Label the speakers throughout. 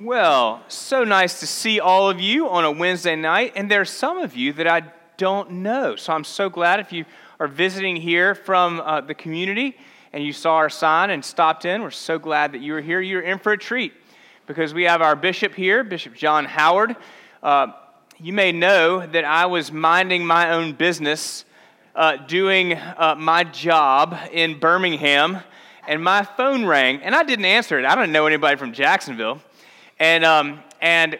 Speaker 1: Well, so nice to see all of you on a Wednesday night, and there's some of you that I don't know. So I'm so glad if you are visiting here from uh, the community and you saw our sign and stopped in. We're so glad that you are here. You're in for a treat because we have our bishop here, Bishop John Howard. Uh, you may know that I was minding my own business, uh, doing uh, my job in Birmingham, and my phone rang, and I didn't answer it. I don't know anybody from Jacksonville. And, um, and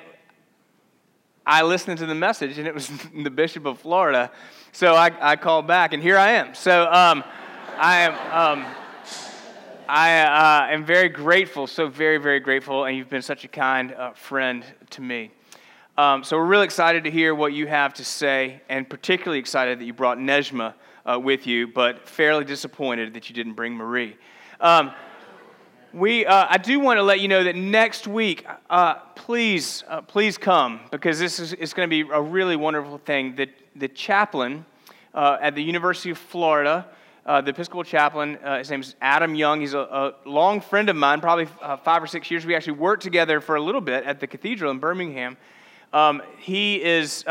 Speaker 1: I listened to the message, and it was the Bishop of Florida. So I, I called back, and here I am. So um, I am. Um, I uh, am very grateful, so very, very grateful, and you've been such a kind uh, friend to me. Um, so we're really excited to hear what you have to say, and particularly excited that you brought Nejma uh, with you, but fairly disappointed that you didn't bring Marie. Um, we, uh, I do want to let you know that next week, uh, please, uh, please come because this is, is going to be a really wonderful thing. The, the chaplain uh, at the University of Florida, uh, the Episcopal chaplain, uh, his name is Adam Young. He's a, a long friend of mine, probably five or six years. We actually worked together for a little bit at the cathedral in Birmingham. Um, he is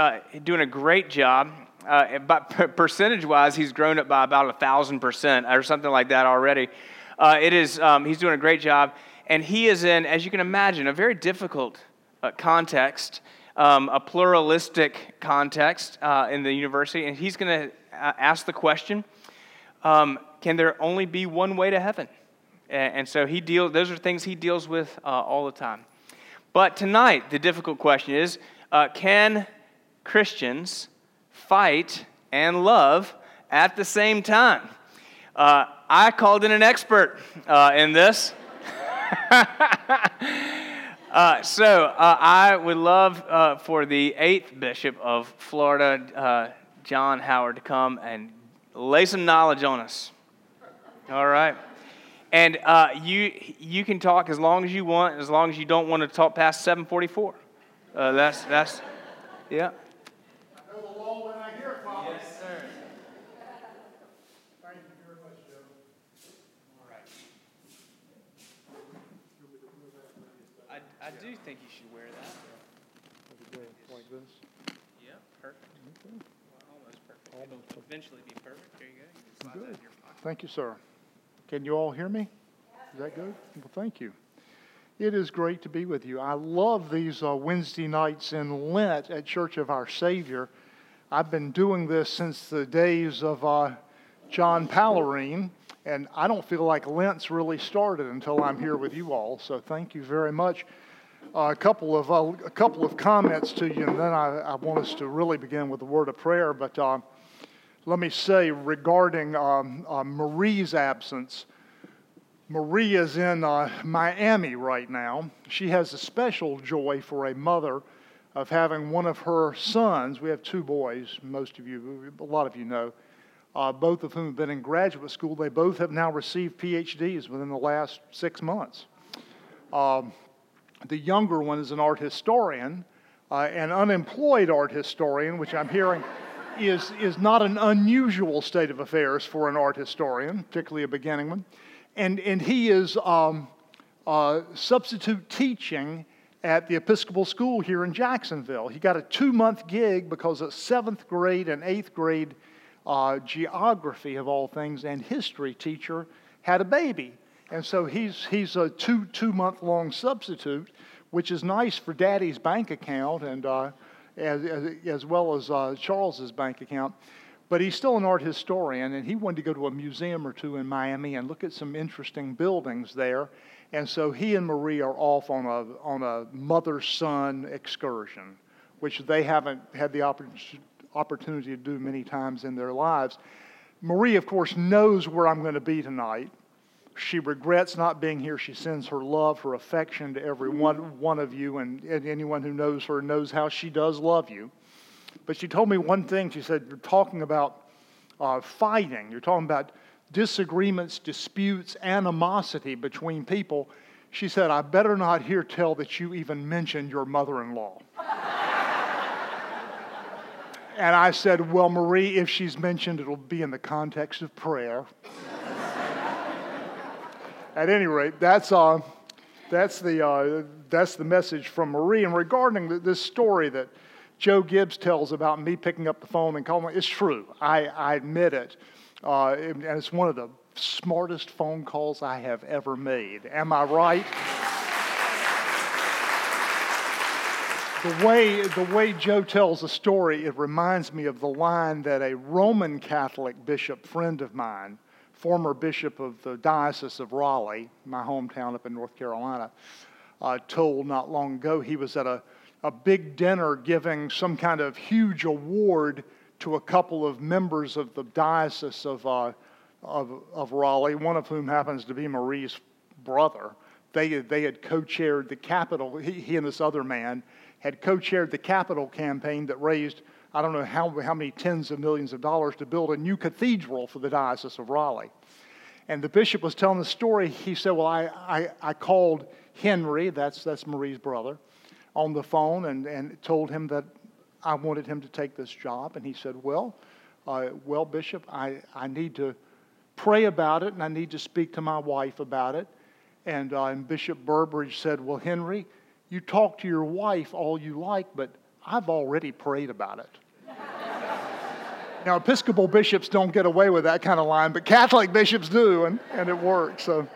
Speaker 1: doing a great job. but percentage wise, he's grown up by about a thousand percent or something like that already. Uh, it is, um, he's doing a great job. And he is in, as you can imagine, a very difficult uh, context, um, a pluralistic context uh, in the university. And he's going to uh, ask the question um, can there only be one way to heaven? And, and so he deals, those are things he deals with uh, all the time. But tonight, the difficult question is uh, can Christians fight and love at the same time? Uh, I called in an expert uh, in this. uh, so uh, I would love uh, for the eighth bishop of Florida, uh, John Howard, to come and lay some knowledge on us. All right. And you, you can talk as long as you want, as long as you don't want to talk past 744. that's, that's, yeah. Eventually be perfect. There you go. You
Speaker 2: good. Thank you, sir. Can you all hear me? Is that good? Well, thank you. It is great to be with you. I love these uh, Wednesday nights in Lent at Church of Our Savior. I've been doing this since the days of uh, John Pallarine, and I don't feel like Lent's really started until I'm here with you all. So thank you very much. Uh, a couple of uh, a couple of comments to you, and then I, I, want us to really begin with a word of prayer. But uh, let me say regarding um, uh, Marie's absence. Marie is in uh, Miami right now. She has a special joy for a mother of having one of her sons. We have two boys, most of you, a lot of you know, uh, both of whom have been in graduate school. They both have now received PhDs within the last six months. Um, the younger one is an art historian, uh, an unemployed art historian, which I'm hearing is, is not an unusual state of affairs for an art historian, particularly a beginning one. And, and he is um, uh, substitute teaching at the Episcopal School here in Jacksonville. He got a two month gig because a seventh grade and eighth grade uh, geography, of all things, and history teacher had a baby. And so he's, he's a two, two month long substitute, which is nice for daddy's bank account and uh, as, as, as well as uh, Charles's bank account. But he's still an art historian, and he wanted to go to a museum or two in Miami and look at some interesting buildings there. And so he and Marie are off on a, on a mother son excursion, which they haven't had the opportunity to do many times in their lives. Marie, of course, knows where I'm going to be tonight. She regrets not being here. She sends her love, her affection to every one, one of you, and, and anyone who knows her knows how she does love you. But she told me one thing. She said, You're talking about uh, fighting, you're talking about disagreements, disputes, animosity between people. She said, I better not hear tell that you even mentioned your mother in law. and I said, Well, Marie, if she's mentioned, it'll be in the context of prayer. At any rate, that's, uh, that's, the, uh, that's the message from Marie. And regarding this story that Joe Gibbs tells about me picking up the phone and calling, it's true. I, I admit it. Uh, and it's one of the smartest phone calls I have ever made. Am I right? the way, the way Joe tells the story, it reminds me of the line that a Roman Catholic bishop friend of mine, former bishop of the Diocese of Raleigh, my hometown up in North Carolina, uh, told not long ago. He was at a, a big dinner giving some kind of huge award to a couple of members of the Diocese of, uh, of, of Raleigh, one of whom happens to be Marie's brother. They, they had co chaired the capital, he, he and this other man had co chaired the capital campaign that raised, I don't know how, how many tens of millions of dollars to build a new cathedral for the Diocese of Raleigh. And the bishop was telling the story. He said, Well, I, I, I called Henry, that's, that's Marie's brother, on the phone and, and told him that I wanted him to take this job. And he said, Well, uh, well, Bishop, I, I need to pray about it and I need to speak to my wife about it. And, uh, and Bishop Burbidge said, Well, Henry, you talk to your wife all you like, but I've already prayed about it. Now, Episcopal bishops don't get away with that kind of line, but Catholic bishops do, and, and it works. So,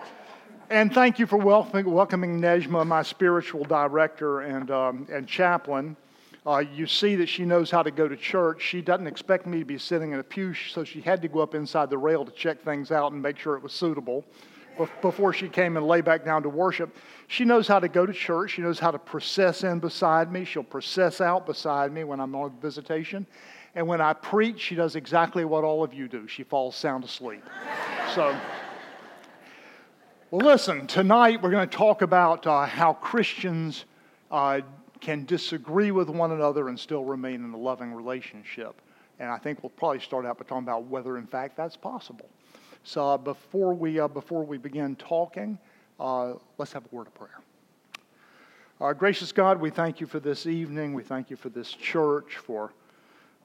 Speaker 2: and thank you for welcoming, welcoming Nejma, my spiritual director and, um, and chaplain. Uh, you see that she knows how to go to church. She doesn't expect me to be sitting in a pew, so she had to go up inside the rail to check things out and make sure it was suitable before she came and lay back down to worship. She knows how to go to church. She knows how to process in beside me. She'll process out beside me when I'm on visitation. And when I preach, she does exactly what all of you do. She falls sound asleep. so, well, listen, tonight we're going to talk about uh, how Christians uh, can disagree with one another and still remain in a loving relationship. And I think we'll probably start out by talking about whether, in fact, that's possible. So uh, before we, uh, before we begin talking, uh, let's have a word of prayer. Uh, gracious God, we thank you for this evening. We thank you for this church, for,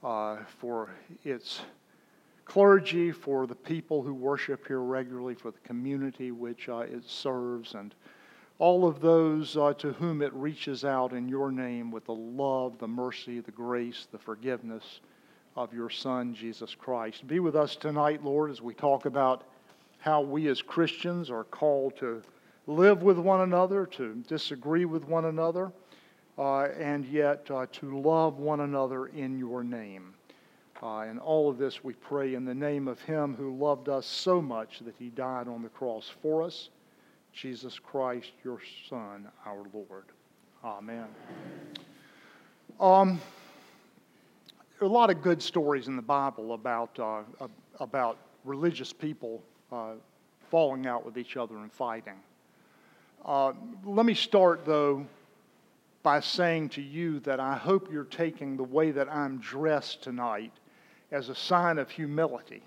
Speaker 2: uh, for its clergy, for the people who worship here regularly, for the community which uh, it serves, and all of those to whom it reaches out in your name with the love, the mercy, the grace, the forgiveness of your Son, Jesus Christ. Be with us tonight, Lord, as we talk about how we as Christians are called to live with one another, to disagree with one another, uh, and yet uh, to love one another in your name. Uh, and all of this we pray in the name of Him who loved us so much that He died on the cross for us, Jesus Christ, your Son, our Lord. Amen. Um, there are a lot of good stories in the Bible about, uh, about religious people uh, falling out with each other and fighting. Uh, let me start, though, by saying to you that I hope you're taking the way that I'm dressed tonight as a sign of humility,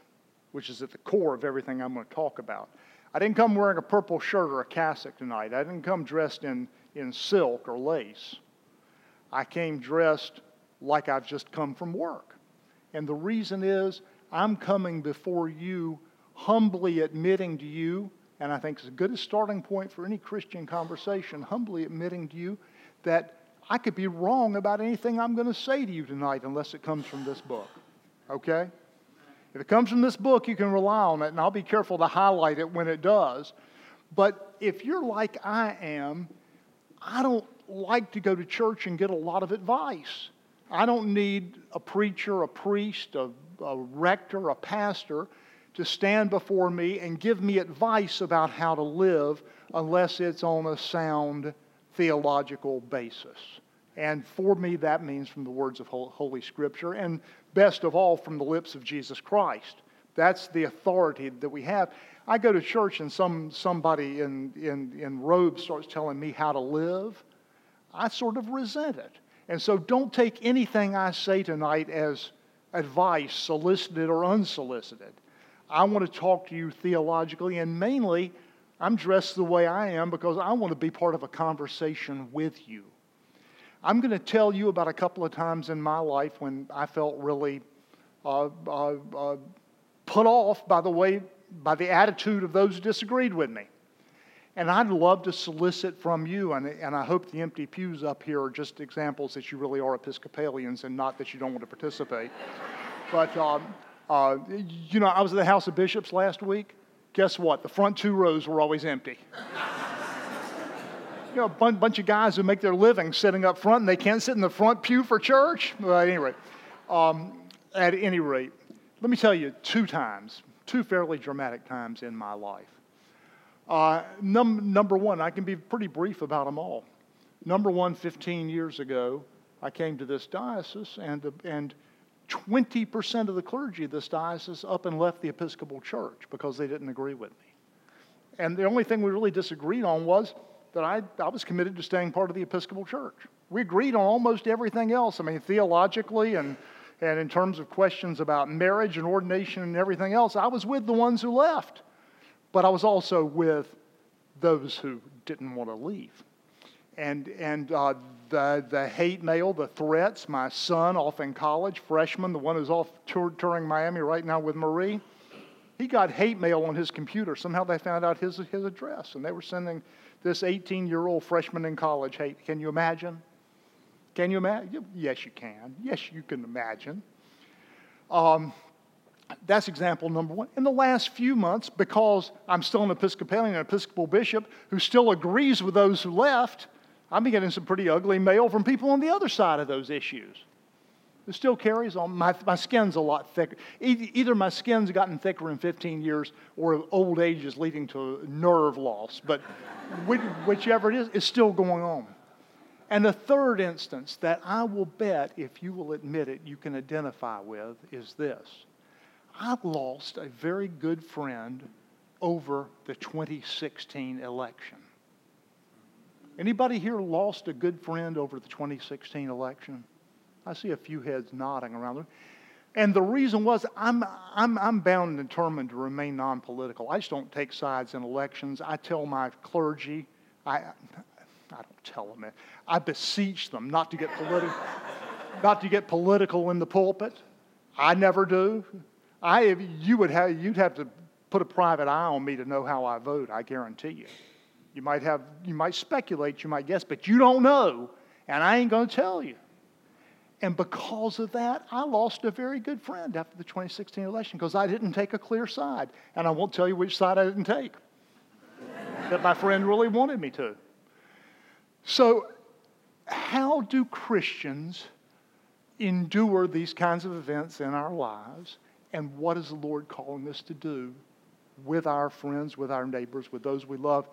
Speaker 2: which is at the core of everything I'm going to talk about. I didn't come wearing a purple shirt or a cassock tonight. I didn't come dressed in, in silk or lace. I came dressed like I've just come from work. And the reason is I'm coming before you humbly admitting to you, and I think it's a good starting point for any Christian conversation, humbly admitting to you that I could be wrong about anything I'm going to say to you tonight unless it comes from this book. Okay? If it comes from this book, you can rely on it, and I'll be careful to highlight it when it does. But if you're like I am, I don't like to go to church and get a lot of advice. I don't need a preacher, a priest, a, a rector, a pastor to stand before me and give me advice about how to live unless it's on a sound theological basis. And for me, that means from the words of Holy Scripture, and best of all, from the lips of Jesus Christ. That's the authority that we have. I go to church and some, somebody in, in, in robes starts telling me how to live. I sort of resent it. And so don't take anything I say tonight as advice, solicited or unsolicited. I want to talk to you theologically, and mainly, I'm dressed the way I am because I want to be part of a conversation with you. I'm going to tell you about a couple of times in my life when I felt really uh, uh, uh, put off by the way, by the attitude of those who disagreed with me. And I'd love to solicit from you, and, and I hope the empty pews up here are just examples that you really are Episcopalians and not that you don't want to participate. but, um, uh, you know, I was at the House of Bishops last week. Guess what? The front two rows were always empty. you know, a bunch, bunch of guys who make their living sitting up front and they can't sit in the front pew for church. Well, at any rate, um, at any rate, let me tell you two times, two fairly dramatic times in my life. Uh, num- number one, I can be pretty brief about them all. Number one, 15 years ago, I came to this diocese, and, and 20% of the clergy of this diocese up and left the Episcopal Church because they didn't agree with me. And the only thing we really disagreed on was that I, I was committed to staying part of the Episcopal Church. We agreed on almost everything else. I mean, theologically and, and in terms of questions about marriage and ordination and everything else, I was with the ones who left but I was also with those who didn't want to leave. And, and uh, the, the hate mail, the threats, my son off in college, freshman, the one who's off tour, touring Miami right now with Marie, he got hate mail on his computer. Somehow they found out his, his address, and they were sending this 18 year old freshman in college hate. Can you imagine? Can you imagine? Yes, you can. Yes, you can imagine. Um, that's example number one. In the last few months, because I'm still an Episcopalian, an Episcopal bishop who still agrees with those who left, I've been getting some pretty ugly mail from people on the other side of those issues. It still carries on. My, my skin's a lot thicker. Either my skin's gotten thicker in 15 years or old age is leading to nerve loss. But whichever it is, it's still going on. And the third instance that I will bet, if you will admit it, you can identify with is this I lost a very good friend over the 2016 election. Anybody here lost a good friend over the 2016 election? I see a few heads nodding around there. And the reason was I'm, I'm, I'm bound and determined to remain non political. I just don't take sides in elections. I tell my clergy, I, I don't tell them it, I beseech them not to get, politi- not to get political in the pulpit. I never do. I, you would have, you'd have to put a private eye on me to know how I vote, I guarantee you. You might have, you might speculate, you might guess, but you don't know, and I ain't going to tell you. And because of that, I lost a very good friend after the 2016 election because I didn't take a clear side. And I won't tell you which side I didn't take that my friend really wanted me to. So, how do Christians endure these kinds of events in our lives? And what is the Lord calling us to do with our friends, with our neighbors, with those we love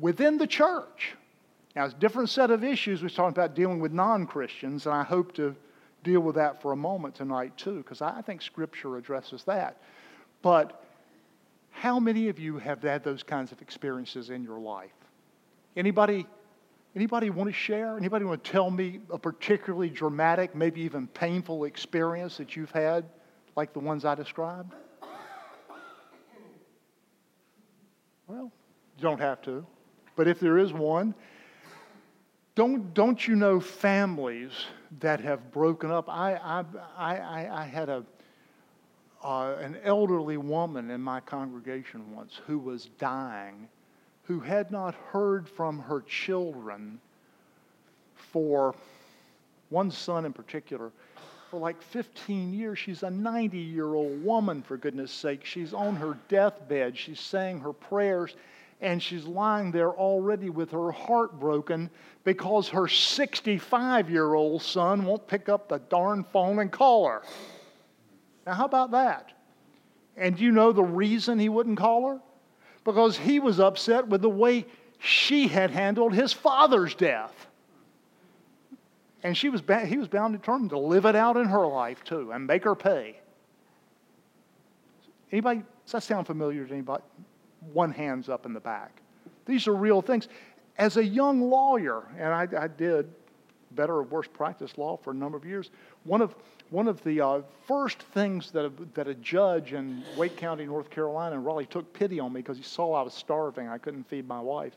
Speaker 2: within the church? Now, it's a different set of issues. We're talking about dealing with non Christians, and I hope to deal with that for a moment tonight, too, because I think Scripture addresses that. But how many of you have had those kinds of experiences in your life? Anybody, anybody want to share? Anybody want to tell me a particularly dramatic, maybe even painful experience that you've had? Like the ones I described? Well, you don't have to. But if there is one, don't, don't you know families that have broken up? I, I, I, I had a, uh, an elderly woman in my congregation once who was dying, who had not heard from her children for one son in particular for like 15 years. She's a 90 year old woman, for goodness sake. She's on her deathbed. She's saying her prayers, and she's lying there already with her heart broken because her 65 year old son won't pick up the darn phone and call her. Now, how about that? And you know the reason he wouldn't call her? Because he was upset with the way she had handled his father's death. And she was he was bound and determined to live it out in her life too and make her pay. Anybody, does that sound familiar to anybody? One hand's up in the back. These are real things. As a young lawyer, and I, I did better or worse practice law for a number of years, one of, one of the uh, first things that a, that a judge in Wake County, North Carolina, and Raleigh took pity on me because he saw I was starving. I couldn't feed my wife.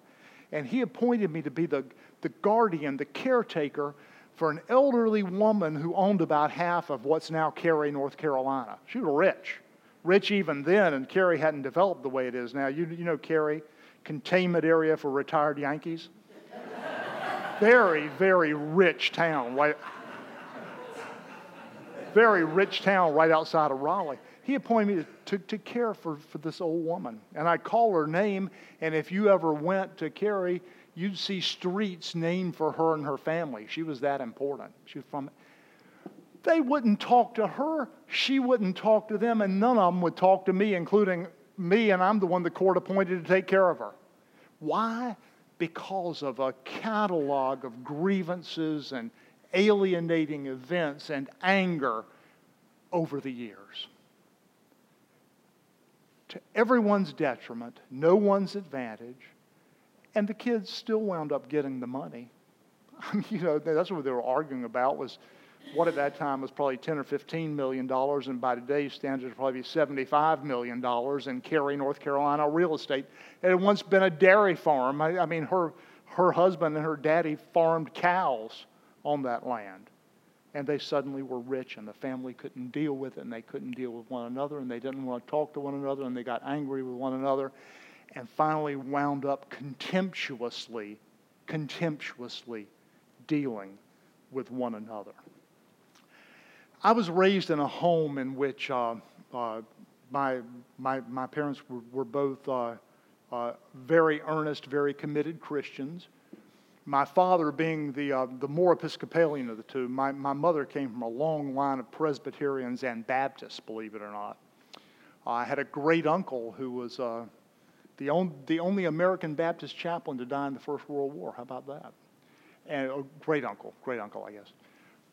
Speaker 2: And he appointed me to be the, the guardian, the caretaker for an elderly woman who owned about half of what's now Cary, North Carolina. She was rich, rich even then, and Cary hadn't developed the way it is now. You, you know Cary, containment area for retired Yankees. very, very rich town, right? Very rich town right outside of Raleigh. He appointed me to, to, to care for, for this old woman. And I'd call her name, and if you ever went to Cary, you'd see streets named for her and her family. She was that important. She was from. They wouldn't talk to her. She wouldn't talk to them, and none of them would talk to me, including me, and I'm the one the court appointed to take care of her. Why? Because of a catalog of grievances and alienating events and anger over the years. To everyone's detriment, no one's advantage, and the kids still wound up getting the money. You know, that's what they were arguing about was what at that time was probably 10 or 15 million dollars, and by today's standards, probably 75 million dollars in Cary, North Carolina real estate. It had once been a dairy farm. I, I mean, her her husband and her daddy farmed cows on that land, and they suddenly were rich, and the family couldn't deal with it, and they couldn't deal with one another, and they didn't want to talk to one another, and they got angry with one another, and finally wound up contemptuously, contemptuously dealing with one another. I was raised in a home in which uh, uh, my, my, my parents were, were both uh, uh very earnest, very committed Christians. My father being the, uh, the more Episcopalian of the two, my, my mother came from a long line of Presbyterians and Baptists, believe it or not. I had a great uncle who was uh, the, on, the only American Baptist chaplain to die in the First World War. How about that? And a great uncle, great uncle, I guess.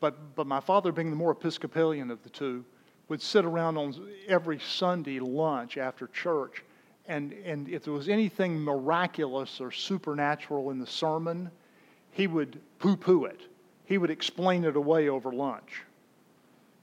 Speaker 2: But, but my father, being the more Episcopalian of the two, would sit around on every Sunday lunch after church. And, and if there was anything miraculous or supernatural in the sermon, he would poo poo it. He would explain it away over lunch.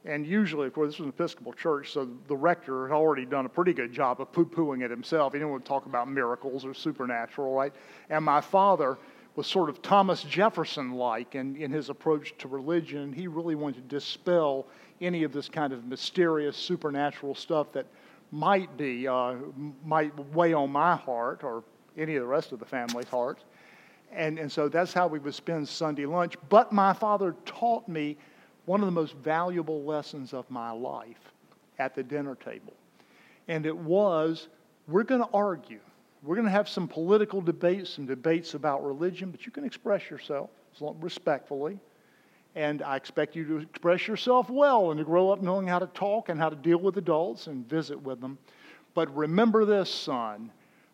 Speaker 2: And usually, of course, this was an Episcopal church, so the rector had already done a pretty good job of poo pooing it himself. He didn't want to talk about miracles or supernatural, right? And my father was sort of Thomas Jefferson like in, in his approach to religion. He really wanted to dispel any of this kind of mysterious supernatural stuff that might be, uh, might weigh on my heart or any of the rest of the family's hearts. And, and so that's how we would spend Sunday lunch. But my father taught me one of the most valuable lessons of my life at the dinner table. And it was we're going to argue we're going to have some political debates, some debates about religion, but you can express yourself respectfully. And I expect you to express yourself well and to grow up knowing how to talk and how to deal with adults and visit with them. But remember this, son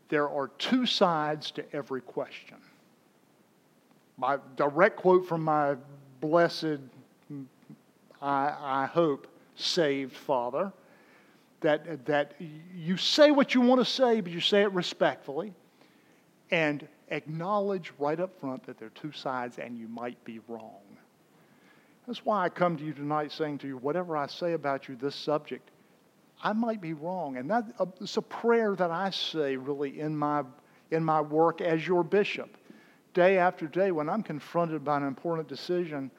Speaker 2: there are two sides to every question. My direct quote from my blessed, I, I hope, saved father that, that you say what you want to say, but you say it respectfully, and acknowledge right up front that there are two sides and you might be wrong. That's why I come to you tonight saying to you, whatever I say about you, this subject, I might be wrong. And that, uh, a prayer that I say really in my, in my work as your bishop. Day after day, when I'm confronted by an important decision,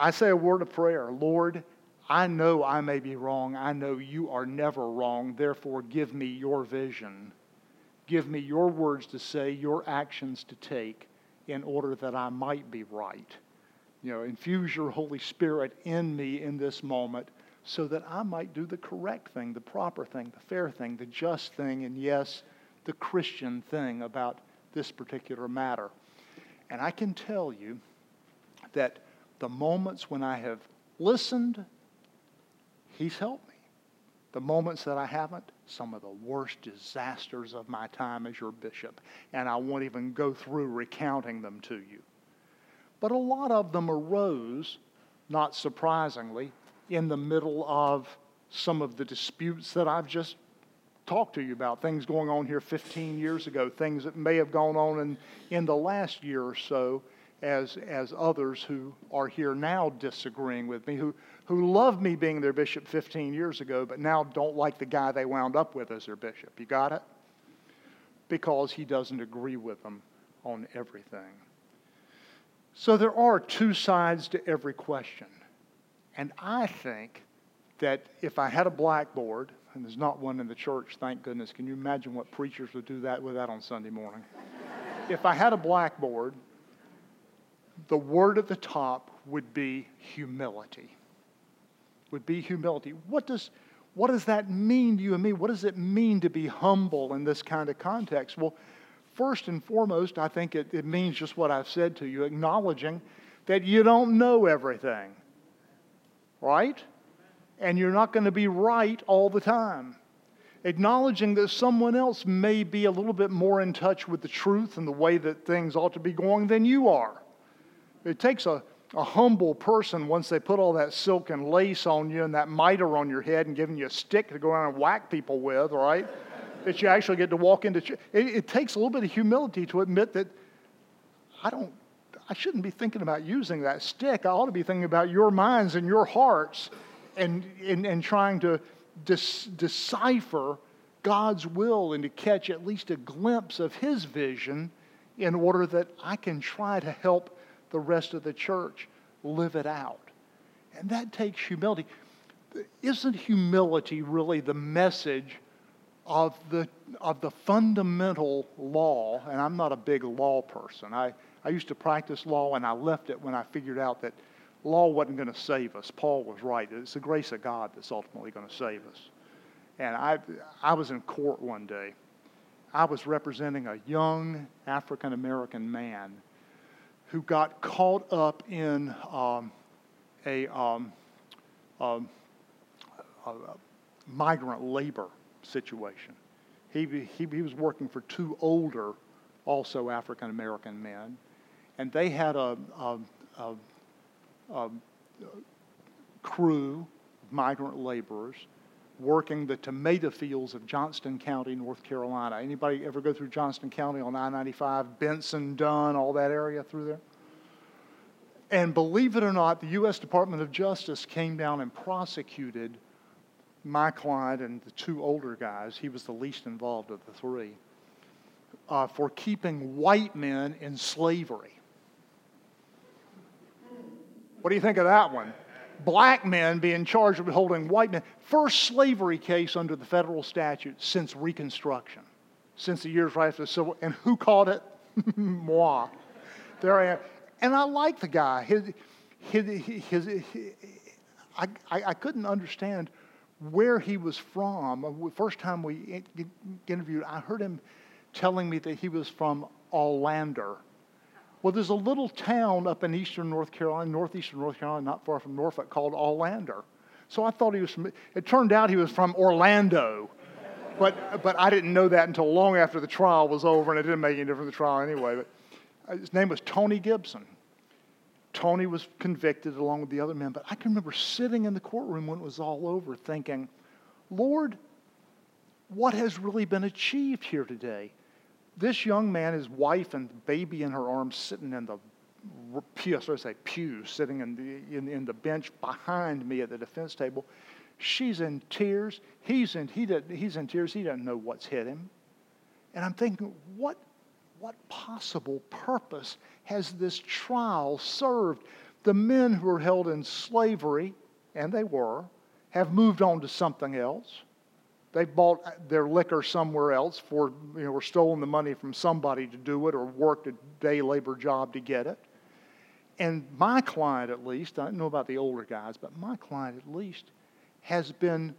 Speaker 2: I say a word of prayer Lord, I know I may be wrong. I know you are never wrong. Therefore, give me your vision. Give me your words to say, your actions to take in order that I might be right. You know, infuse your Holy Spirit in me in this moment so that I might do the correct thing, the proper thing, the fair thing, the just thing, and yes, the Christian thing about this particular matter. And I can tell you that the moments when I have listened He's helped me. The moments that I haven't, some of the worst disasters of my time as your bishop. And I won't even go through recounting them to you. But a lot of them arose, not surprisingly, in the middle of some of the disputes that I've just talked to you about. Things going on here 15 years ago, things that may have gone on in, in the last year or so as, as others who are here now disagreeing with me, who, who loved me being their bishop 15 years ago, but now don't like the guy they wound up with as their bishop. You got it? Because he doesn't agree with them on everything. So there are two sides to every question. And I think that if I had a blackboard and there's not one in the church, thank goodness. Can you imagine what preachers would do that with that on Sunday morning? if I had a blackboard, the word at the top would be humility. Would be humility. What does, what does that mean to you and me? What does it mean to be humble in this kind of context? Well, first and foremost, I think it, it means just what I've said to you, acknowledging that you don't know everything, right? And you're not going to be right all the time. Acknowledging that someone else may be a little bit more in touch with the truth and the way that things ought to be going than you are. It takes a, a humble person once they put all that silk and lace on you and that mitre on your head and giving you a stick to go around and whack people with, right? that you actually get to walk into church. It, it takes a little bit of humility to admit that I don't, I shouldn't be thinking about using that stick. I ought to be thinking about your minds and your hearts and, and, and trying to dis- decipher God's will and to catch at least a glimpse of His vision in order that I can try to help the rest of the church live it out. And that takes humility. Isn't humility really the message of the, of the fundamental law? And I'm not a big law person. I, I used to practice law and I left it when I figured out that law wasn't going to save us. Paul was right. It's the grace of God that's ultimately going to save us. And I, I was in court one day. I was representing a young African American man who got caught up in um, a, um, um, a, migrant labor situation. He, he, he was working for two older, also African American men, and they had a, a, a, a crew of migrant laborers working the tomato fields of Johnston County, North Carolina. Anybody ever go through Johnston County on I-95, Benson, Dunn, all that area through there? And believe it or not, the U.S. Department of Justice came down and prosecuted my client and the two older guys. He was the least involved of the three. Uh, for keeping white men in slavery. What do you think of that one? Black men being charged with holding white men. First slavery case under the federal statute since Reconstruction, since the years right after the Civil And who called it? Moi. There I am. And I like the guy. His, his, his, his I, I, I, couldn't understand where he was from. The First time we interviewed, I heard him telling me that he was from Orlando. Well, there's a little town up in eastern North Carolina, northeastern North Carolina, not far from Norfolk, called Orlando. So I thought he was from, it turned out he was from Orlando. But, but I didn't know that until long after the trial was over, and it didn't make any difference in the trial anyway. But uh, his name was Tony Gibson. Tony was convicted along with the other men, but I can remember sitting in the courtroom when it was all over thinking, Lord, what has really been achieved here today? This young man, his wife and baby in her arms, sitting in the pew, sorry to say pew, sitting in the, in, in the bench behind me at the defense table. She's in tears. He's in, he he's in tears. He doesn't know what's hit him. And I'm thinking, what, what possible purpose has this trial served? The men who were held in slavery, and they were, have moved on to something else. They've bought their liquor somewhere else for, you know, or stolen the money from somebody to do it or worked a day labor job to get it. And my client, at least, I don't know about the older guys, but my client, at least, has been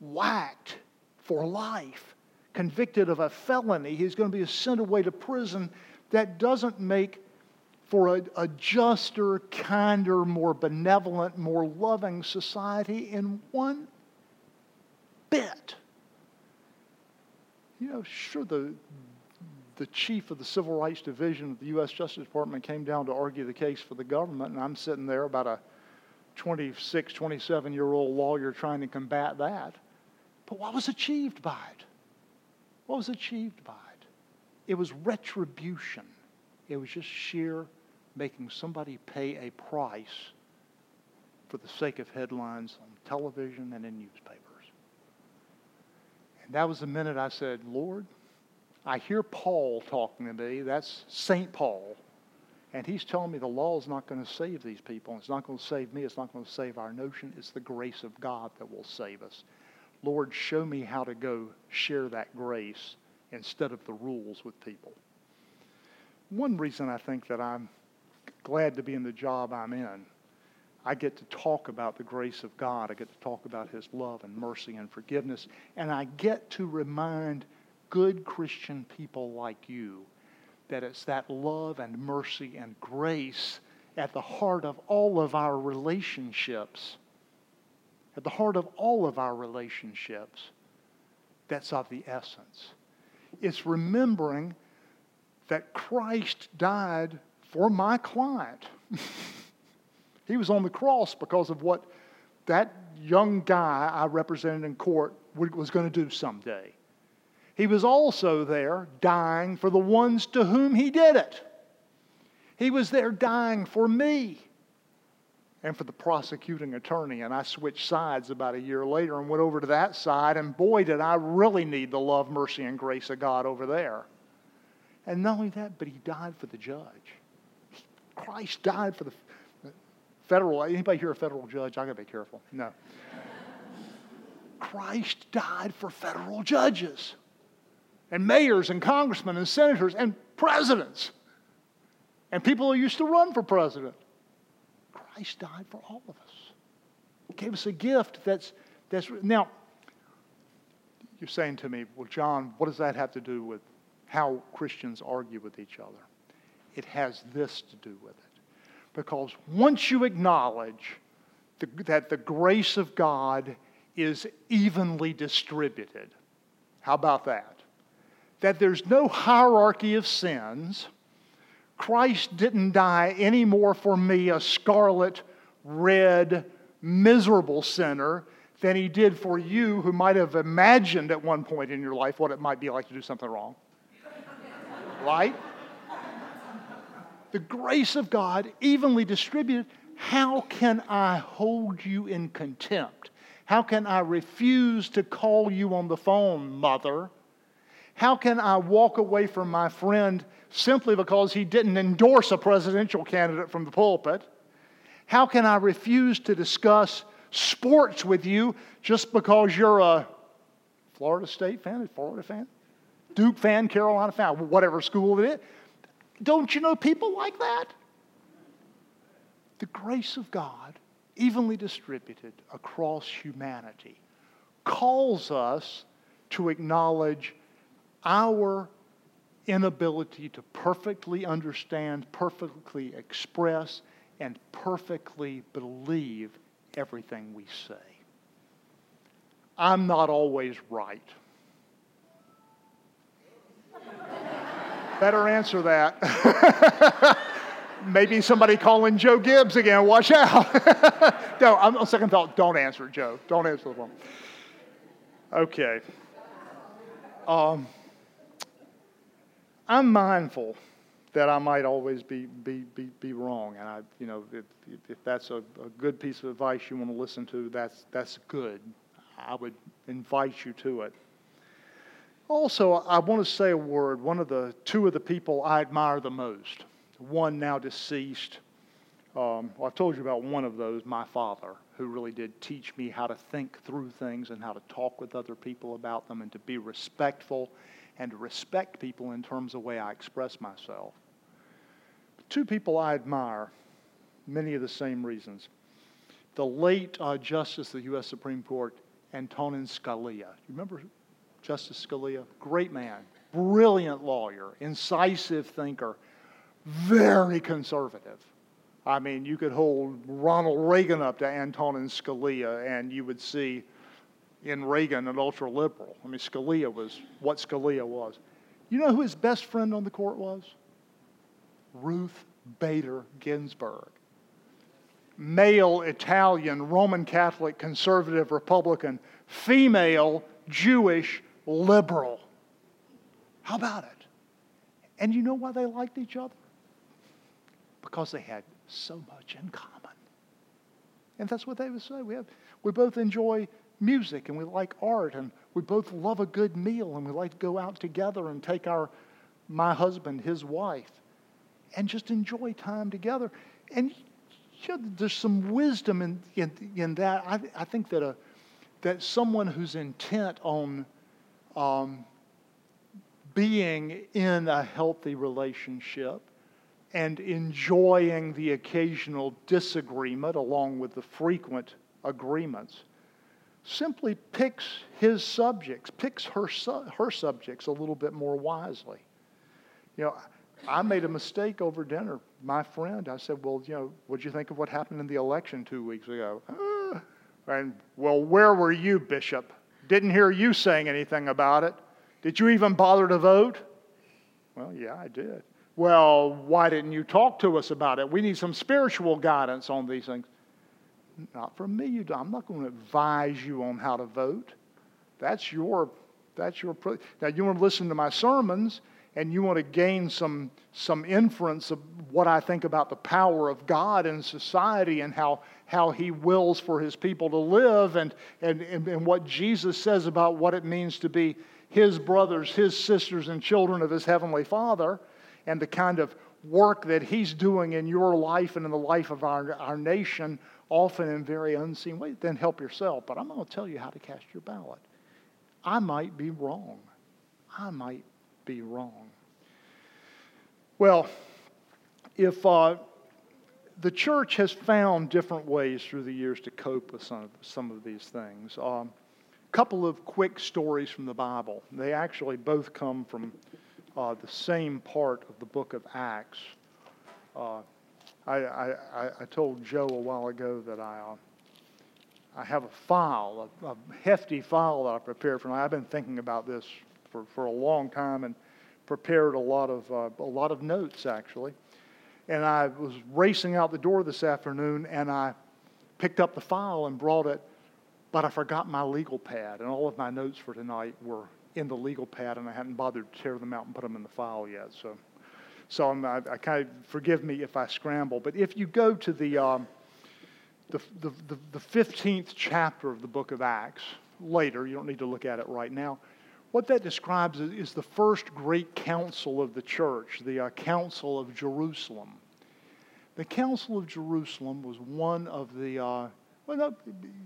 Speaker 2: whacked for life, convicted of a felony. He's going to be sent away to prison. That doesn't make for a, a juster, kinder, more benevolent, more loving society in one bit. You know, sure, the, the chief of the Civil Rights Division of the U.S. Justice Department came down to argue the case for the government, and I'm sitting there about a 26, 27 year old lawyer trying to combat that. But what was achieved by it? What was achieved by it? It was retribution. It was just sheer making somebody pay a price for the sake of headlines on television and in newspapers. That was the minute I said, Lord, I hear Paul talking to me. That's St. Paul. And he's telling me the law is not going to save these people. It's not going to save me. It's not going to save our notion. It's the grace of God that will save us. Lord, show me how to go share that grace instead of the rules with people. One reason I think that I'm glad to be in the job I'm in, I get to talk about the grace of God. I get to talk about His love and mercy and forgiveness. And I get to remind good Christian people like you that it's that love and mercy and grace at the heart of all of our relationships. At the heart of all of our relationships, that's of the essence. It's remembering that Christ died for my client. he was on the cross because of what that young guy I represented in court was going to do someday. He was also there dying for the ones to whom he did it. He was there dying for me and for the prosecuting attorney. And I switched sides about a year later and went over to that side, and boy, did I really need the love, mercy, and grace of God over there. And not only that, but he died for the judge. Christ died for the federal. Anybody here a federal judge? I gotta be careful. No. Christ died for federal judges and mayors and congressmen and senators and presidents and people who used to run for president. Christ died for all of us. He gave us a gift that's, that's now, you're saying to me, well, John, what does that have to do with how Christians argue with each other? It has this to do with it. Because once you acknowledge the, that the grace of God is evenly distributed, how about that? That there's no hierarchy of sins Christ didn't die any more for me, a scarlet, red, miserable sinner, than he did for you who might have imagined at one point in your life what it might be like to do something wrong. right? The grace of God evenly distributed. How can I hold you in contempt? How can I refuse to call you on the phone, mother? How can I walk away from my friend simply because he didn't endorse a presidential candidate from the pulpit? How can I refuse to discuss sports with you just because you're a Florida State fan, a Florida fan, Duke fan, Carolina fan, whatever school it is? Don't you know people like that? The grace of God, evenly distributed across humanity, calls us to acknowledge our inability to perfectly understand, perfectly express, and perfectly believe everything we say. I'm not always right. Better answer that. Maybe somebody calling Joe Gibbs again. Watch out. no, I'm on second thought. Don't answer, Joe. Don't answer the phone. Okay. Um, I'm mindful that I might always be, be, be, be wrong. And I, you know, if, if that's a, a good piece of advice you want to listen to, that's, that's good. I would invite you to it. Also, I want to say a word. One of the two of the people I admire the most, one now deceased. Um, well, I've told you about one of those, my father, who really did teach me how to think through things and how to talk with other people about them and to be respectful and to respect people in terms of the way I express myself. Two people I admire, many of the same reasons. The late uh, Justice of the U.S. Supreme Court, Antonin Scalia. You remember Justice Scalia? Great man, brilliant lawyer, incisive thinker, very conservative. I mean, you could hold Ronald Reagan up to Antonin Scalia, and you would see in Reagan an ultra liberal. I mean, Scalia was what Scalia was. You know who his best friend on the court was? Ruth Bader Ginsburg. Male Italian, Roman Catholic, conservative Republican, female Jewish liberal. How about it? And you know why they liked each other? Because they had so much in common. And that's what they would say. We, have, we both enjoy music and we like art and we both love a good meal and we like to go out together and take our my husband, his wife, and just enjoy time together. And you know, there's some wisdom in, in, in that. I, I think that a, that someone who's intent on um, being in a healthy relationship and enjoying the occasional disagreement along with the frequent agreements simply picks his subjects, picks her, su- her subjects a little bit more wisely. You know, I made a mistake over dinner. My friend, I said, Well, you know, what'd you think of what happened in the election two weeks ago? Uh, and, well, where were you, Bishop? Didn't hear you saying anything about it. Did you even bother to vote? Well, yeah, I did. Well, why didn't you talk to us about it? We need some spiritual guidance on these things. Not from me. I'm not going to advise you on how to vote. That's your, that's your. Now, you want to listen to my sermons and you want to gain some, some inference of what I think about the power of God in society and how, how He wills for His people to live and, and, and, and what Jesus says about what it means to be His brothers, His sisters, and children of His Heavenly Father, and the kind of work that He's doing in your life and in the life of our, our nation often in very unseen ways, then help yourself. But I'm going to tell you how to cast your ballot. I might be wrong. I might be wrong. Well, if uh, the church has found different ways through the years to cope with some of, some of these things. A um, couple of quick stories from the Bible. They actually both come from uh, the same part of the book of Acts. Uh, I, I, I, told Joe a while ago that I, uh, I have a file, a, a, hefty file that I prepared for. I've been thinking about this for, for a long time and prepared a lot of uh, a lot of notes actually. And I was racing out the door this afternoon, and I picked up the file and brought it, but I forgot my legal pad, and all of my notes for tonight were in the legal pad, and I hadn't bothered to tear them out and put them in the file yet. So so I'm, I, I kind of forgive me if I scramble. But if you go to the, um, the, the, the, the 15th chapter of the book of Acts later, you don't need to look at it right now. What that describes is, the first great council of the church, the uh, Council of Jerusalem. The Council of Jerusalem was one of the, uh, well, no,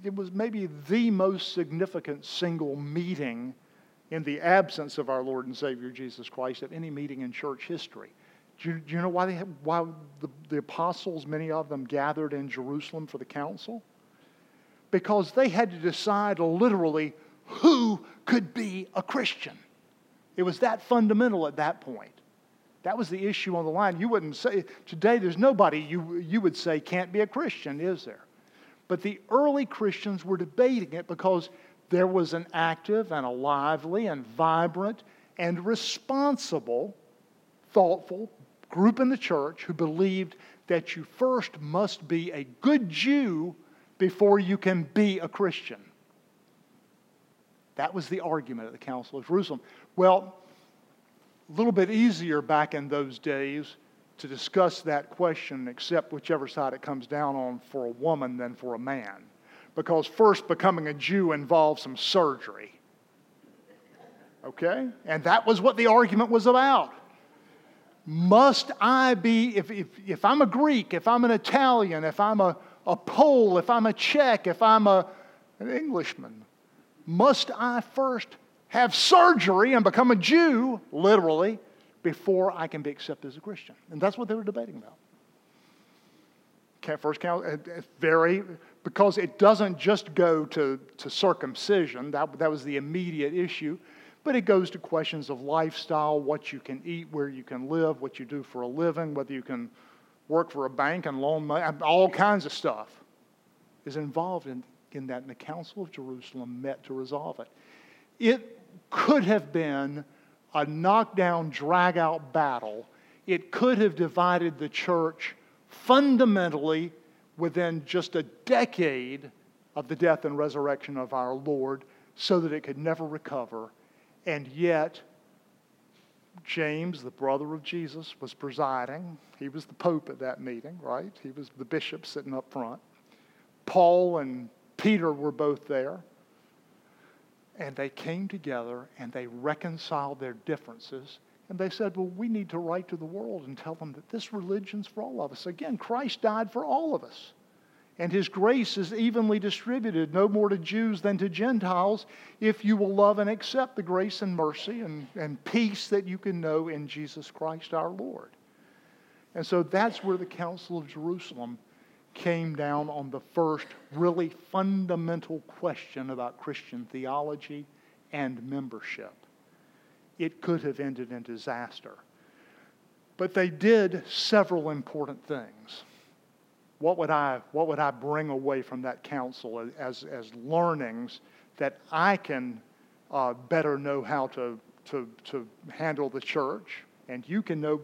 Speaker 2: it was maybe the most significant single meeting in the absence of our Lord and Savior Jesus Christ of any meeting in church history. Do you, do you know why, they why the, the apostles, many of them, gathered in Jerusalem for the council? Because they had to decide literally who could be a Christian. It was that fundamental at that point. That was the issue on the line. You wouldn't say, today there's nobody you, you would say can't be a Christian, is there? But the early Christians were debating it because there was an active and a lively and vibrant and responsible, thoughtful group in the church who believed that you first must be a good Jew before you can be a Christian. That was the argument at the Council of Jerusalem. Well, a little bit easier back in those days to discuss that question, except whichever side it comes down on for a woman than for a man. Because first, becoming a Jew involves some surgery. Okay? And that was what the argument was about. Must I be, if, if, if I'm a Greek, if I'm an Italian, if I'm a, a Pole, if I'm a Czech, if I'm a, an Englishman, must I first have surgery and become a Jew, literally, before I can be accepted as a Christian? And that's what they were debating about. First count, uh, uh, very, because it doesn't just go to, to circumcision, that, that was the immediate issue. But it goes to questions of lifestyle, what you can eat, where you can live, what you do for a living, whether you can work for a bank and loan money, all kinds of stuff is involved in, in that. And the Council of Jerusalem met to resolve it. It could have been a knockdown, drag out battle. It could have divided the church fundamentally within just a decade of the death and resurrection of our Lord so that it could never recover and yet, James, the brother of Jesus, was presiding. He was the Pope at that meeting, right? He was the bishop sitting up front. Paul and Peter were both there. And they came together and they reconciled their differences. And they said, Well, we need to write to the world and tell them that this religion's for all of us. Again, Christ died for all of us. And his grace is evenly distributed, no more to Jews than to Gentiles, if you will love and accept the grace and mercy and, and peace that you can know in Jesus Christ our Lord. And so that's where the Council of Jerusalem came down on the first really fundamental question about Christian theology and membership. It could have ended in disaster. But they did several important things. What would I, what would I bring away from that council as, as learnings that I can uh, better know how to, to, to handle the church, and you can know,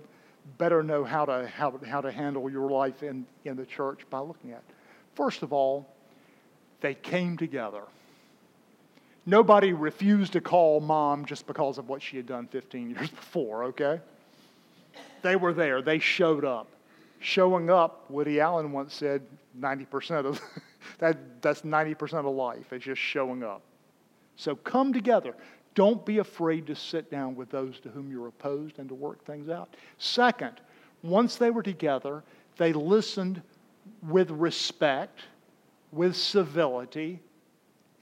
Speaker 2: better know how to, how, how to handle your life in, in the church by looking at? First of all, they came together. Nobody refused to call mom just because of what she had done 15 years before, okay? They were there, they showed up showing up, Woody Allen once said 90% of that, that's 90% of life, is just showing up. So come together. Don't be afraid to sit down with those to whom you're opposed and to work things out. Second, once they were together, they listened with respect, with civility,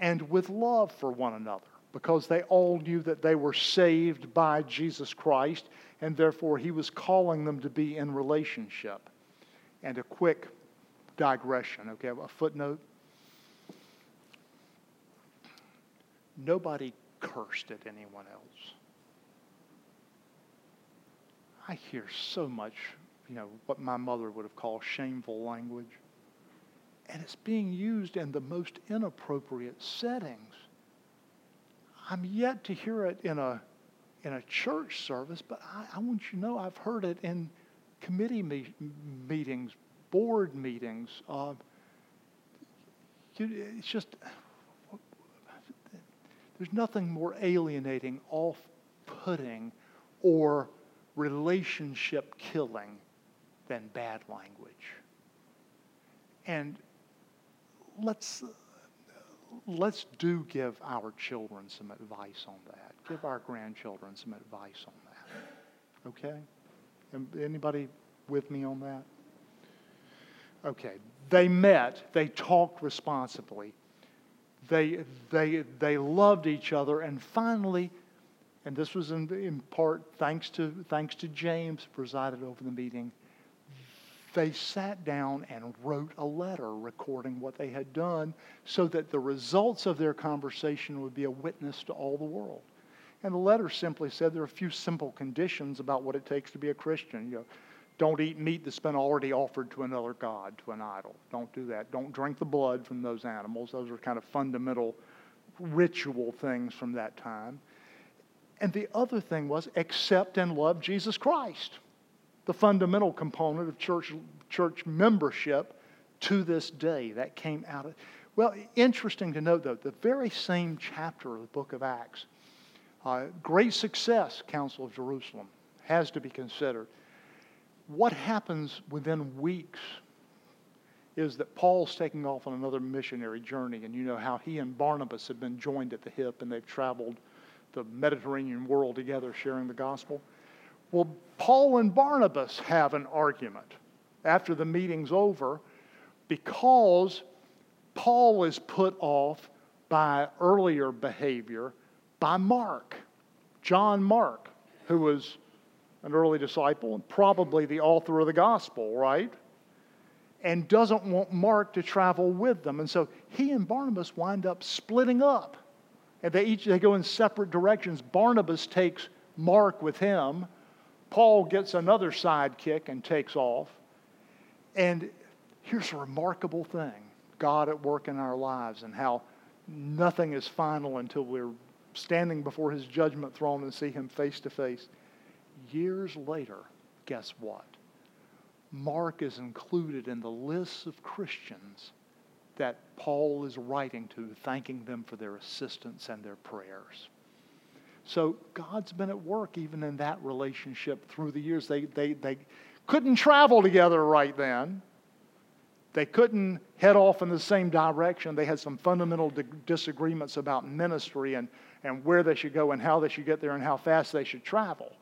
Speaker 2: and with love for one another because they all knew that they were saved by Jesus Christ and therefore he was calling them to be in relationship. And a quick digression, okay, a footnote. Nobody cursed at anyone else. I hear so much, you know, what my mother would have called shameful language. And it's being used in the most inappropriate settings. I'm yet to hear it in a in a church service, but I, I want you to know I've heard it in committee me- meetings, board meetings. Uh, it's just, there's nothing more alienating, off putting, or relationship killing than bad language. And let's, let's do give our children some advice on that. Give our grandchildren some advice on that. Okay? Anybody with me on that? Okay. They met, they talked responsibly, they, they, they loved each other, and finally, and this was in, in part thanks to, thanks to James, presided over the meeting, they sat down and wrote a letter recording what they had done so that the results of their conversation would be a witness to all the world. And the letter simply said there are a few simple conditions about what it takes to be a Christian. You know, don't eat meat that's been already offered to another God, to an idol. Don't do that. Don't drink the blood from those animals. Those are kind of fundamental ritual things from that time. And the other thing was accept and love Jesus Christ the fundamental component of church, church membership to this day. That came out of. Well, interesting to note, though, the very same chapter of the book of Acts, uh, great success, Council of Jerusalem, has to be considered. What happens within weeks is that Paul's taking off on another missionary journey, and you know how he and Barnabas have been joined at the hip and they've traveled the Mediterranean world together sharing the gospel. Well, Paul and Barnabas have an argument after the meeting's over because Paul is put off by earlier behavior by Mark, John Mark, who was an early disciple and probably the author of the gospel, right? And doesn't want Mark to travel with them. And so he and Barnabas wind up splitting up. And they each they go in separate directions. Barnabas takes Mark with him Paul gets another sidekick and takes off. And here's a remarkable thing God at work in our lives and how nothing is final until we're standing before his judgment throne and see him face to face. Years later, guess what? Mark is included in the lists of Christians that Paul is writing to, thanking them for their assistance and their prayers. So God's been at work even in that relationship through the years. They, they, they couldn't travel together right then. They couldn't head off in the same direction. They had some fundamental di- disagreements about ministry and, and where they should go and how they should get there and how fast they should travel.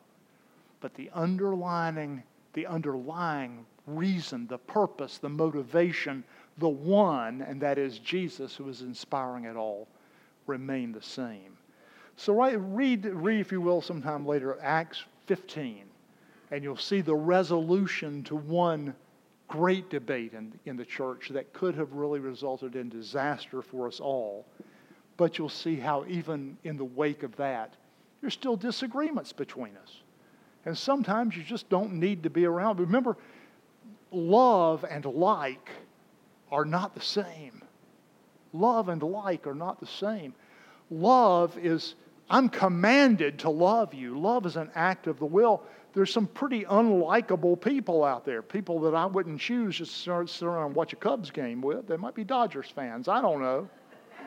Speaker 2: But the underlining the underlying reason, the purpose, the motivation, the one, and that is Jesus, who is inspiring it all, remain the same. So read, read, if you will, sometime later, Acts 15, and you'll see the resolution to one great debate in, in the church that could have really resulted in disaster for us all. But you'll see how, even in the wake of that, there's still disagreements between us. And sometimes you just don't need to be around. Remember, love and like are not the same. Love and like are not the same. Love is, I'm commanded to love you. Love is an act of the will. There's some pretty unlikable people out there, people that I wouldn't choose to sit around and watch a Cubs game with. They might be Dodgers fans. I don't know.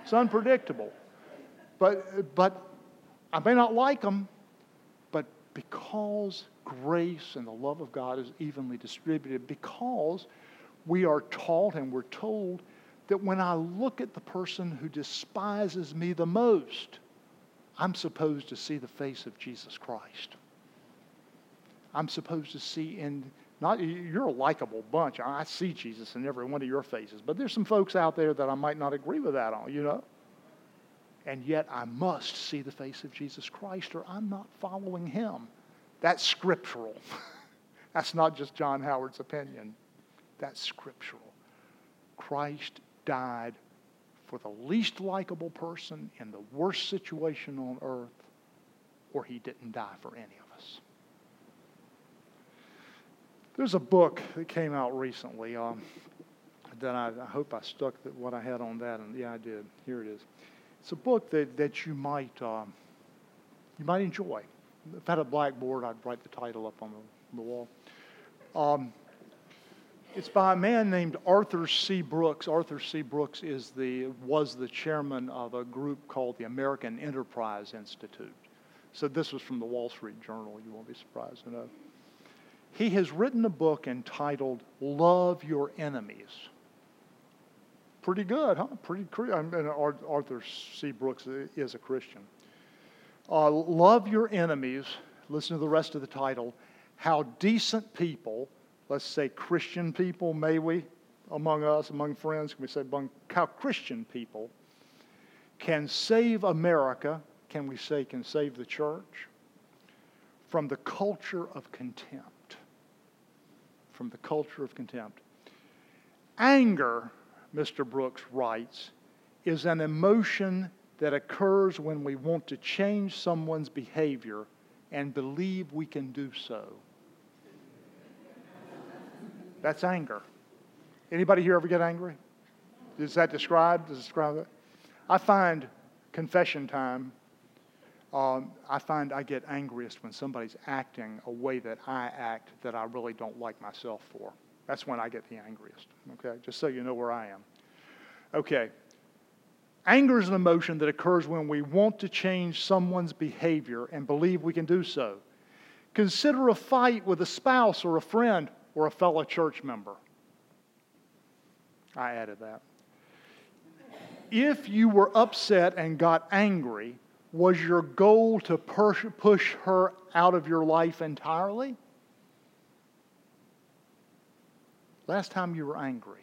Speaker 2: It's unpredictable. But, but I may not like them, because grace and the love of God is evenly distributed, because we are taught and we're told that when I look at the person who despises me the most, I'm supposed to see the face of Jesus Christ. I'm supposed to see in not you're a likable bunch. I see Jesus in every one of your faces, but there's some folks out there that I might not agree with that on, you know. And yet I must see the face of Jesus Christ or I'm not following him. That's scriptural. That's not just John Howard's opinion. That's scriptural. Christ died for the least likable person in the worst situation on earth, or he didn't die for any of us. There's a book that came out recently um, that I, I, hope I stuck what I had on that, and yeah, I did. Here it is. It's a book that, that you might um, you might enjoy. If I had a blackboard, I'd write the title up on the, the wall. Um, it's by a man named Arthur C. Brooks. Arthur C. Brooks is the, was the chairman of a group called the American Enterprise Institute. So this was from the Wall Street Journal. You won't be surprised to know. He has written a book entitled Love Your Enemies. Pretty good, huh? Pretty. Mean, Arthur C. Brooks is a Christian. Uh, love your enemies. Listen to the rest of the title. How decent people let's say Christian people, may we, among us, among friends, can we say among how Christian people can save America, can we say can save the church from the culture of contempt. From the culture of contempt. Anger, Mr. Brooks writes, is an emotion that occurs when we want to change someone's behavior and believe we can do so. That's anger. Anybody here ever get angry? Is that described? Does it describe it? I find confession time, um, I find I get angriest when somebody's acting a way that I act that I really don't like myself for. That's when I get the angriest, okay? Just so you know where I am. Okay. Anger is an emotion that occurs when we want to change someone's behavior and believe we can do so. Consider a fight with a spouse or a friend or a fellow church member. I added that. If you were upset and got angry, was your goal to push her out of your life entirely? Last time you were angry.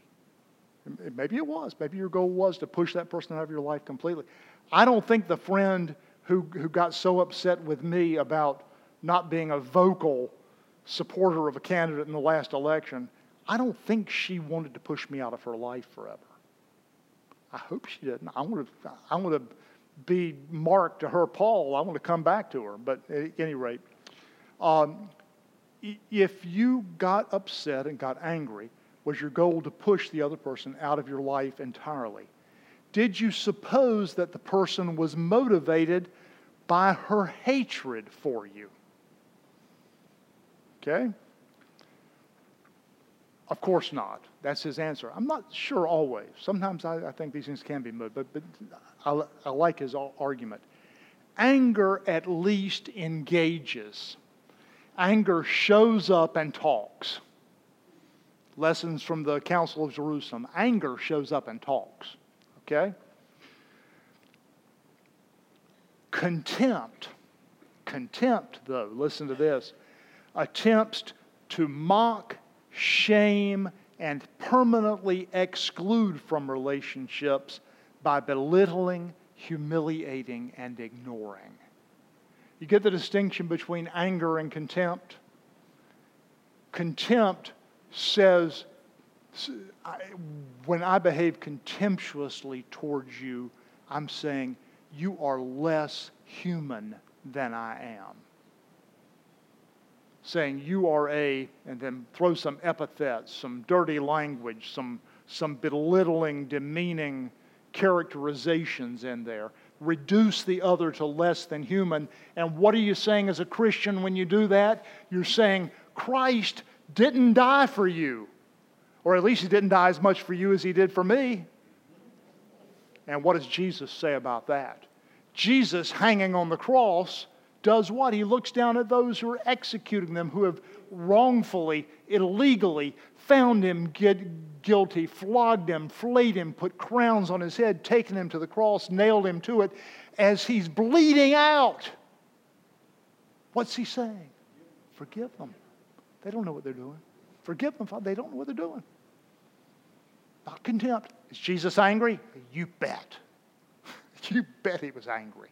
Speaker 2: Maybe it was. Maybe your goal was to push that person out of your life completely. I don't think the friend who, who got so upset with me about not being a vocal supporter of a candidate in the last election, I don't think she wanted to push me out of her life forever. I hope she didn't. I want to, I want to be Mark to her Paul. I want to come back to her. But at any rate, um, if you got upset and got angry, was your goal to push the other person out of your life entirely? Did you suppose that the person was motivated by her hatred for you? Okay? Of course not. That's his answer. I'm not sure always. Sometimes I, I think these things can be moved, but, but I, I like his argument. Anger at least engages, anger shows up and talks. Lessons from the Council of Jerusalem. Anger shows up and talks. Okay? Contempt. Contempt, though, listen to this attempts to mock, shame, and permanently exclude from relationships by belittling, humiliating, and ignoring. You get the distinction between anger and contempt? Contempt says, when I behave contemptuously towards you, I'm saying you are less human than I am. Saying you are a, and then throw some epithets, some dirty language, some, some belittling, demeaning characterizations in there. Reduce the other to less than human. And what are you saying as a Christian when you do that? You're saying, Christ didn't die for you. Or at least he didn't die as much for you as he did for me. And what does Jesus say about that? Jesus hanging on the cross does what? He looks down at those who are executing them, who have wrongfully, illegally found him guilty, flogged him, flayed him, put crowns on his head, taken him to the cross, nailed him to it. As he's bleeding out, what's he saying? Forgive them. They don't know what they're doing. Forgive them, Father. They don't know what they're doing. Not contempt. Is Jesus angry? You bet. you bet he was angry.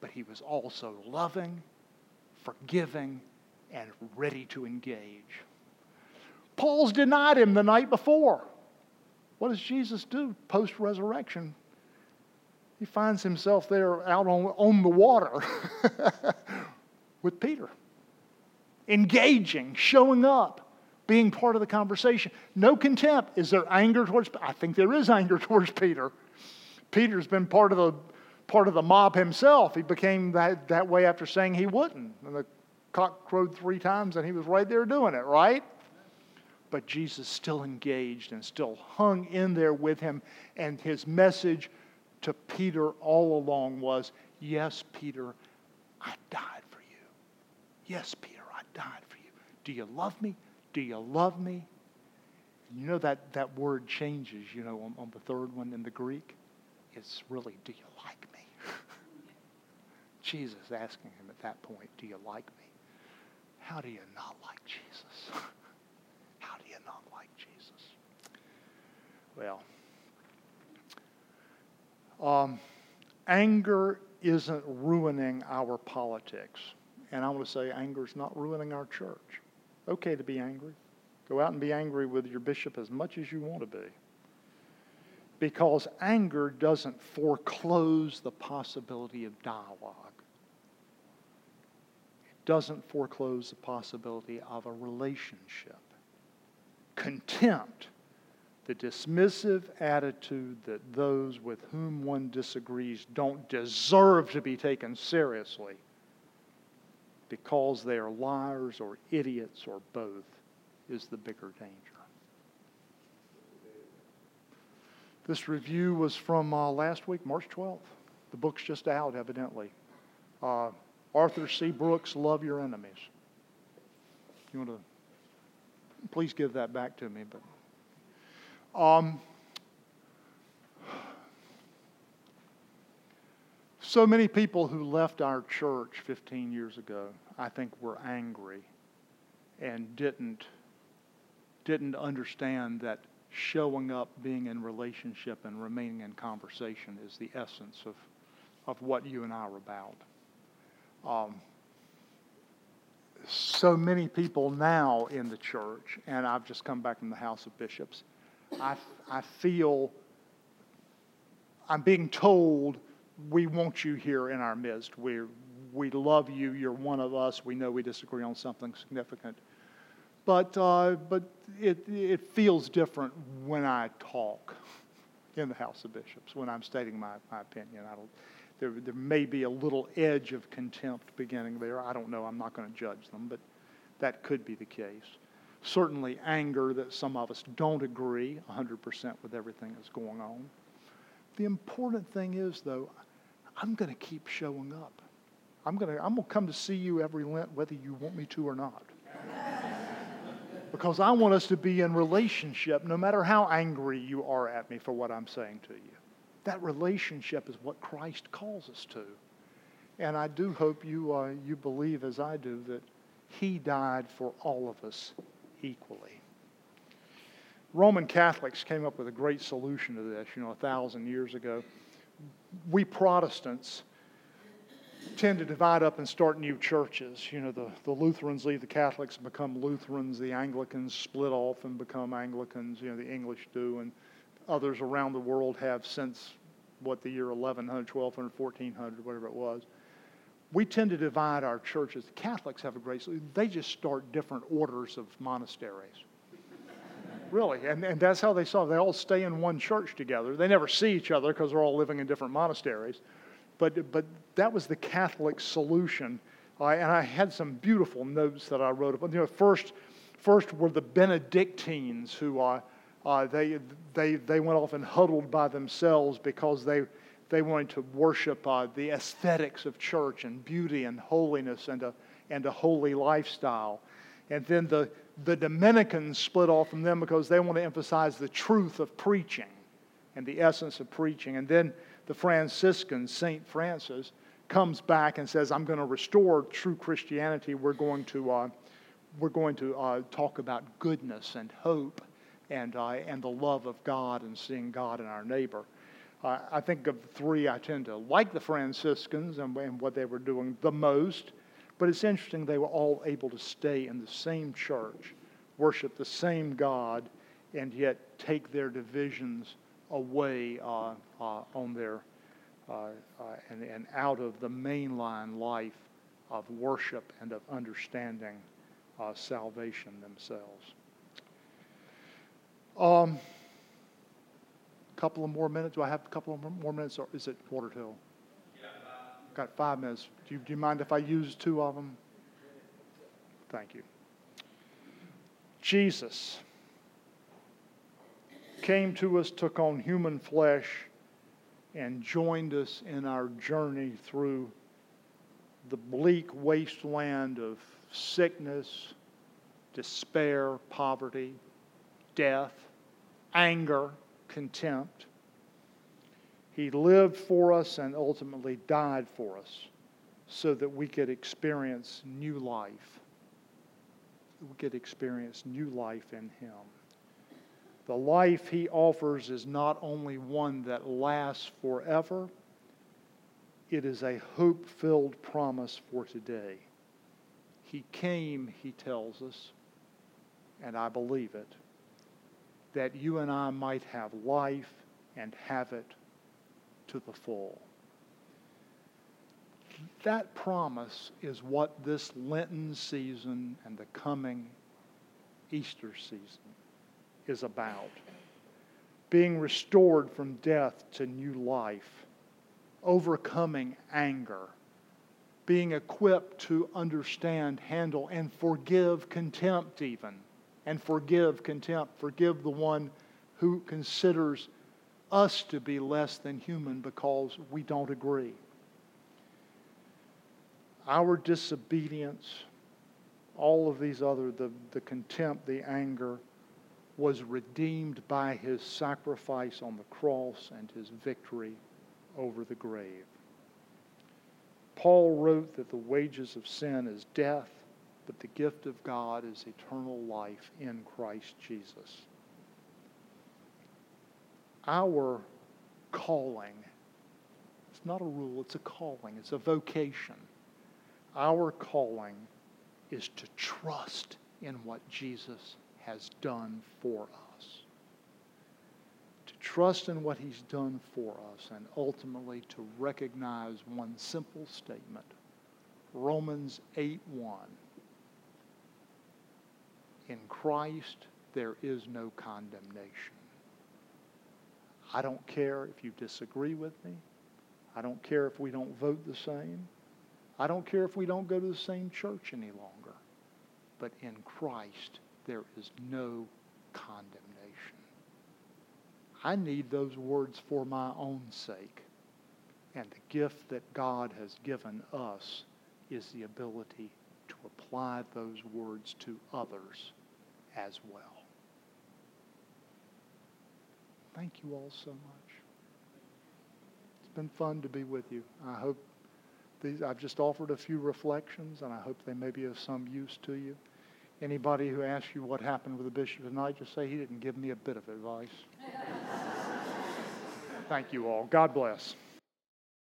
Speaker 2: But he was also loving, forgiving, and ready to engage. Paul's denied him the night before. What does Jesus do post resurrection? He finds himself there out on, on the water with Peter, engaging, showing up being part of the conversation. No contempt. Is there anger towards? I think there is anger towards Peter. Peter's been part of the part of the mob himself. He became that, that way after saying he wouldn't. And the cock crowed three times and he was right there doing it, right? But Jesus still engaged and still hung in there with him. And his message to Peter all along was Yes, Peter, I died for you. Yes, Peter, I died for you. Do you love me? Do you love me? You know that, that word changes, you know, on, on the third one in the Greek. It's really, do you like me? Jesus asking him at that point, do you like me? How do you not like Jesus? How do you not like Jesus? Well, um, anger isn't ruining our politics. And I want to say anger is not ruining our church okay to be angry. Go out and be angry with your bishop as much as you want to be. Because anger doesn't foreclose the possibility of dialogue. It doesn't foreclose the possibility of a relationship. Contempt, the dismissive attitude that those with whom one disagrees don't deserve to be taken seriously because they are liars or idiots or both is the bigger danger. This review was from uh, last week, March 12th. The book's just out, evidently. Uh, Arthur C. Brooks, Love Your Enemies. You want to please give that back to me, but um, So many people who left our church 15 years ago, I think, were angry and didn't, didn't understand that showing up, being in relationship, and remaining in conversation is the essence of, of what you and I are about. Um, so many people now in the church, and I've just come back from the House of Bishops, I, I feel I'm being told we want you here in our midst. we we love you. You're one of us. We know we disagree on something significant. But, uh, but it, it feels different when I talk in the House of Bishops, when I'm stating my, my opinion. I don't, there, there may be a little edge of contempt beginning there. I don't know. I'm not going to judge them, but that could be the case. Certainly, anger that some of us don't agree 100% with everything that's going on. The important thing is, though, I'm going to keep showing up. I'm going to I'm going to come to see you every Lent whether you want me to or not. because I want us to be in relationship no matter how angry you are at me for what I'm saying to you. That relationship is what Christ calls us to. And I do hope you, uh, you believe, as I do, that He died for all of us equally. Roman Catholics came up with a great solution to this, you know, a thousand years ago. We Protestants tend to divide up and start new churches. You know, the, the Lutherans leave the Catholics and become Lutherans, the Anglicans split off and become Anglicans, you know, the English do, and others around the world have since what the year 1100, 1200, 1400, whatever it was. We tend to divide our churches. Catholics have a great, they just start different orders of monasteries. really, and, and that's how they saw it. They all stay in one church together. They never see each other because they're all living in different monasteries. But, but that was the Catholic solution. Uh, and I had some beautiful notes that I wrote. You know, first, first were the Benedictines who uh, uh, they, they, they went off and huddled by themselves because they, they wanted to worship uh, the aesthetics of church and beauty and holiness and a, and a holy lifestyle. And then the, the Dominicans split off from them because they want to emphasize the truth of preaching and the essence of preaching. And then the Franciscan, St. Francis, comes back and says, I'm going to restore true Christianity. We're going to, uh, we're going to uh, talk about goodness and hope and, uh, and the love of God and seeing God in our neighbor. Uh, I think of three, I tend to like the Franciscans and, and what they were doing the most, but it's interesting they were all able to stay in the same church, worship the same God, and yet take their divisions away uh, uh, on their uh, uh, and, and out of the mainline life of worship and of understanding uh, salvation themselves. Um, couple of more minutes. Do I have a couple of more minutes, or is it quarter till? Yeah, Got five minutes. Do you, do you mind if I use two of them? Thank you. Jesus came to us, took on human flesh, and joined us in our journey through the bleak wasteland of sickness, despair, poverty, death, anger, contempt. He lived for us and ultimately died for us so that we could experience new life. We could experience new life in Him. The life he offers is not only one that lasts forever, it is a hope filled promise for today. He came, he tells us, and I believe it, that you and I might have life and have it to the full. That promise is what this Lenten season and the coming Easter season is about being restored from death to new life, overcoming anger, being equipped to understand, handle, and forgive contempt, even. And forgive contempt. Forgive the one who considers us to be less than human because we don't agree. Our disobedience, all of these other, the, the contempt, the anger, was redeemed by his sacrifice on the cross and his victory over the grave. Paul wrote that the wages of sin is death, but the gift of God is eternal life in Christ Jesus. Our calling, it's not a rule, it's a calling, it's a vocation. Our calling is to trust in what Jesus has done for us. To trust in what he's done for us and ultimately to recognize one simple statement Romans 8 1. In Christ, there is no condemnation. I don't care if you disagree with me. I don't care if we don't vote the same. I don't care if we don't go to the same church any longer. But in Christ, there is no condemnation. I need those words for my own sake. And the gift that God has given us is the ability to apply those words to others as well. Thank you all so much. It's been fun to be with you. I hope these, I've just offered a few reflections, and I hope they may be of some use to you. Anybody who asks you what happened with the bishop tonight, just say he didn't give me a bit of advice. Thank you all. God bless.